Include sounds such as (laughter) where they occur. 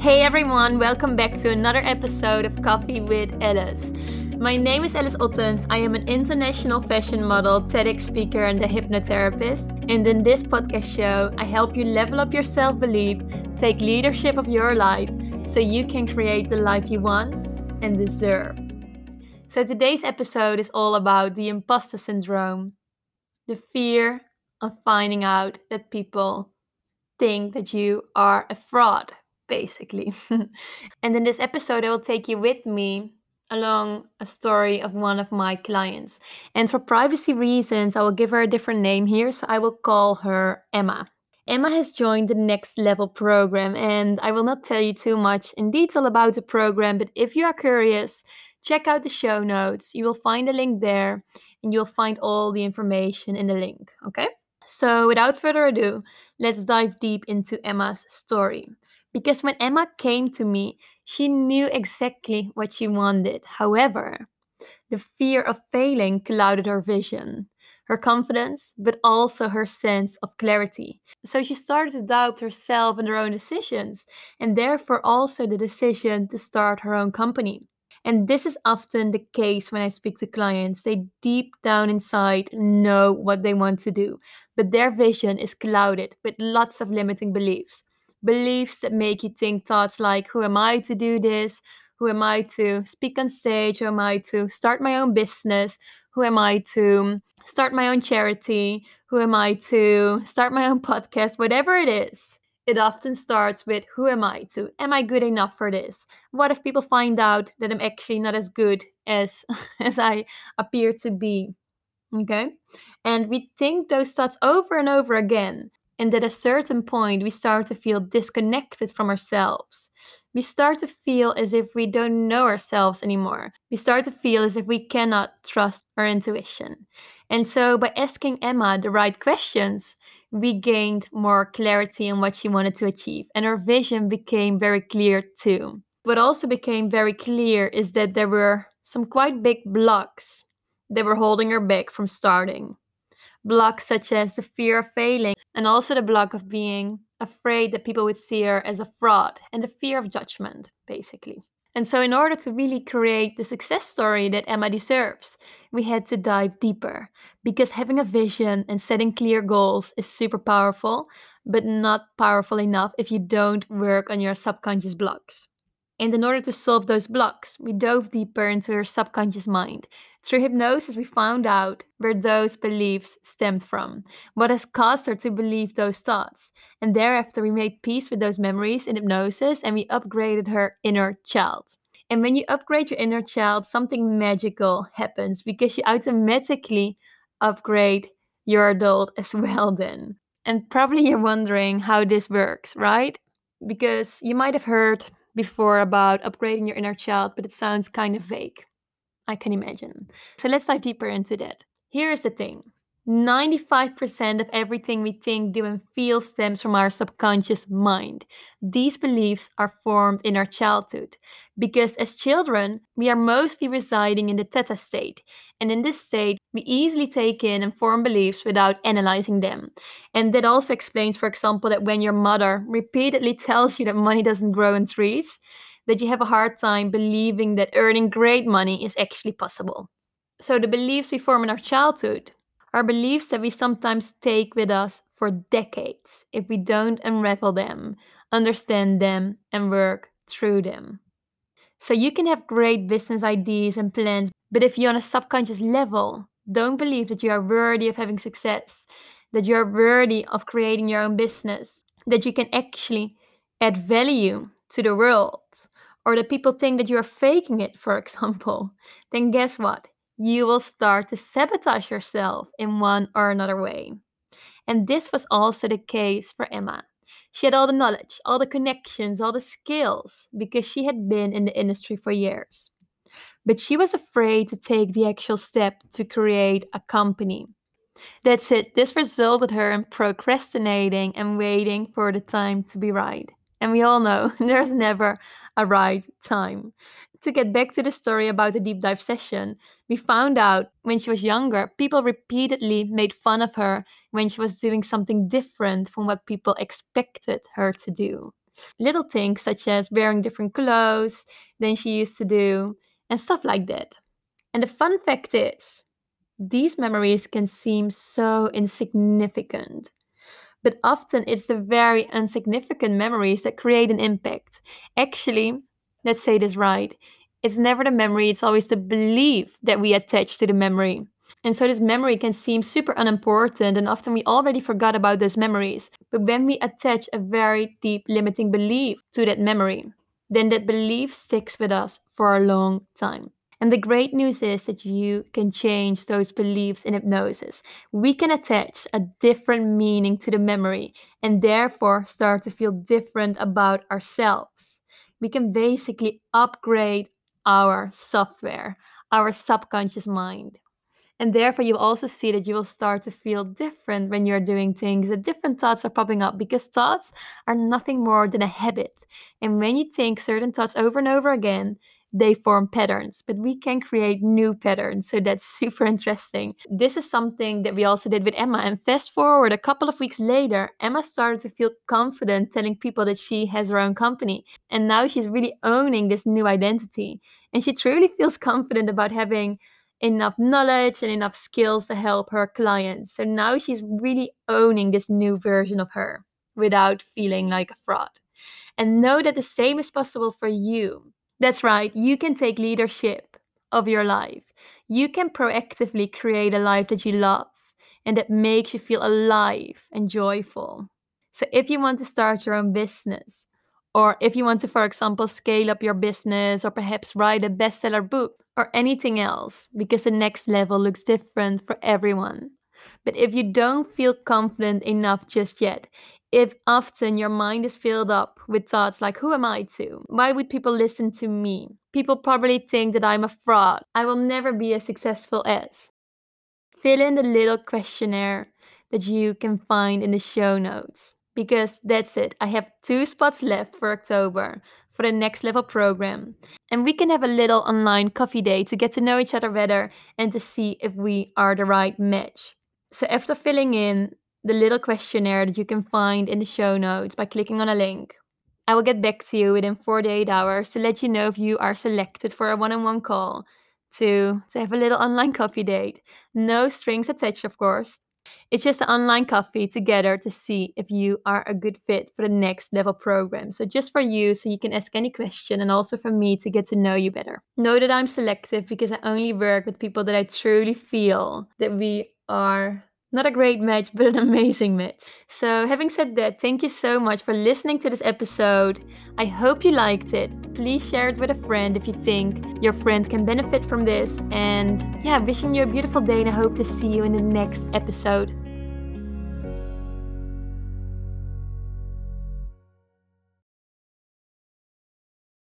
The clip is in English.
Hey everyone, welcome back to another episode of Coffee with Alice. My name is Alice Ottens. I am an international fashion model, TEDx speaker, and a hypnotherapist. And in this podcast show, I help you level up your self belief, take leadership of your life, so you can create the life you want and deserve. So today's episode is all about the imposter syndrome, the fear of finding out that people think that you are a fraud, basically. (laughs) and in this episode, I will take you with me along a story of one of my clients. And for privacy reasons, I will give her a different name here, so I will call her Emma. Emma has joined the Next Level program, and I will not tell you too much in detail about the program, but if you are curious, check out the show notes. You will find a link there, and you'll find all the information in the link, okay? So, without further ado, let's dive deep into Emma's story. Because when Emma came to me, she knew exactly what she wanted. However, the fear of failing clouded her vision, her confidence, but also her sense of clarity. So she started to doubt herself and her own decisions, and therefore also the decision to start her own company. And this is often the case when I speak to clients. They deep down inside know what they want to do, but their vision is clouded with lots of limiting beliefs. Beliefs that make you think thoughts like, Who am I to do this? Who am I to speak on stage? Who am I to start my own business? Who am I to start my own charity? Who am I to start my own (laughs) podcast? Whatever it is it often starts with who am I to? Am I good enough for this? What if people find out that I'm actually not as good as (laughs) as I appear to be? Okay? And we think those thoughts over and over again. And at a certain point, we start to feel disconnected from ourselves. We start to feel as if we don't know ourselves anymore. We start to feel as if we cannot trust our intuition. And so, by asking Emma the right questions, we gained more clarity on what she wanted to achieve, and her vision became very clear too. What also became very clear is that there were some quite big blocks that were holding her back from starting. Blocks such as the fear of failing, and also the block of being afraid that people would see her as a fraud, and the fear of judgment, basically. And so, in order to really create the success story that Emma deserves, we had to dive deeper because having a vision and setting clear goals is super powerful, but not powerful enough if you don't work on your subconscious blocks. And in order to solve those blocks, we dove deeper into her subconscious mind. Through hypnosis, we found out where those beliefs stemmed from, what has caused her to believe those thoughts. And thereafter, we made peace with those memories in hypnosis and we upgraded her inner child. And when you upgrade your inner child, something magical happens because you automatically upgrade your adult as (laughs) well, then. And probably you're wondering how this works, right? Because you might have heard before about upgrading your inner child, but it sounds kind of vague. I can imagine. So let's dive deeper into that. Here's the thing 95% of everything we think, do, and feel stems from our subconscious mind. These beliefs are formed in our childhood because as children, we are mostly residing in the theta state. And in this state, we easily take in and form beliefs without analyzing them. And that also explains, for example, that when your mother repeatedly tells you that money doesn't grow in trees, that you have a hard time believing that earning great money is actually possible. So the beliefs we form in our childhood are beliefs that we sometimes take with us for decades if we don't unravel them, understand them, and work through them. So you can have great business ideas and plans, but if you on a subconscious level don't believe that you are worthy of having success, that you are worthy of creating your own business, that you can actually add value to the world, or that people think that you are faking it, for (laughs) example, then guess what? You will start to sabotage yourself in one or another way. And this was also the case for Emma. She had all the knowledge, all the connections, all the skills because she had been in the industry for years. But she was afraid to take the actual step to create a company. That's it. This resulted her in procrastinating and waiting for the time to be right. And we all know (laughs) there's never a right time to get back to the story about the deep dive session, we found out when she was younger, people repeatedly made fun of her when she was doing something different from what people expected her to do. Little things such as wearing different clothes than she used to do, and stuff like that. And the fun fact is, these memories can seem so insignificant. But often it's the very insignificant memories that create an impact. Actually, let's say this right it's never the memory, it's always the belief that we attach to the memory. And so this memory can seem super unimportant, and often we already forgot about those memories. But when we attach a very deep limiting belief to that memory, then that belief sticks with us for a long time. And the great news is that you can change those beliefs in hypnosis. We can attach a different meaning to the memory and therefore start to feel different about ourselves. We can basically upgrade our software, our subconscious mind. And therefore, you also see that you will start to feel different when you're doing things, that different thoughts are popping up because thoughts are nothing more than a habit. And when you think certain thoughts over and over again, they form patterns, but we can create new patterns. So that's (laughs) super interesting. This is something that we also did with Emma. And fast forward a couple of weeks later, Emma started to feel confident telling people that she has her own company. And now she's really owning this new identity. And she truly feels confident about having enough knowledge and enough skills to help her clients. So now she's really owning this new version of her without feeling like a fraud. And know that the same is possible for you. That's right, you can take leadership of your life. You can proactively create a life that you love and that makes you feel alive and joyful. So, if you want to start your own business, or if you want to, for example, scale up your business, or perhaps write a bestseller book, or anything else, because the next level looks different for everyone. But if you don't feel confident enough just yet, if often your mind is filled up with thoughts like, Who am I to? Why would people listen to me? People probably think that I'm a fraud. I will never be as successful as. Fill in the little questionnaire that you can find in the show notes because that's it. I have two spots left for October for the next level program. And we can have a little online coffee day to get to know each other better and to see if we are the right match. So after filling in the little questionnaire that you can find in the show notes by clicking on a link. I will get back to you within 48 hours to let you know if you are selected for a one on one call to, to have a little online coffee date. No strings attached, of course. It's just an online coffee together to see if you are a good fit for the next level program. So, just for you, so you can ask any question, and also for me to get to know you better. Know that I'm selective because I only work with people that I truly feel that we are not a great match, but an amazing match. So, having said that, thank you so much for listening to this episode. I hope you liked it. Please share it with a friend if you think your friend can benefit from this. And yeah, wishing you a beautiful day and I hope to see you in the next episode.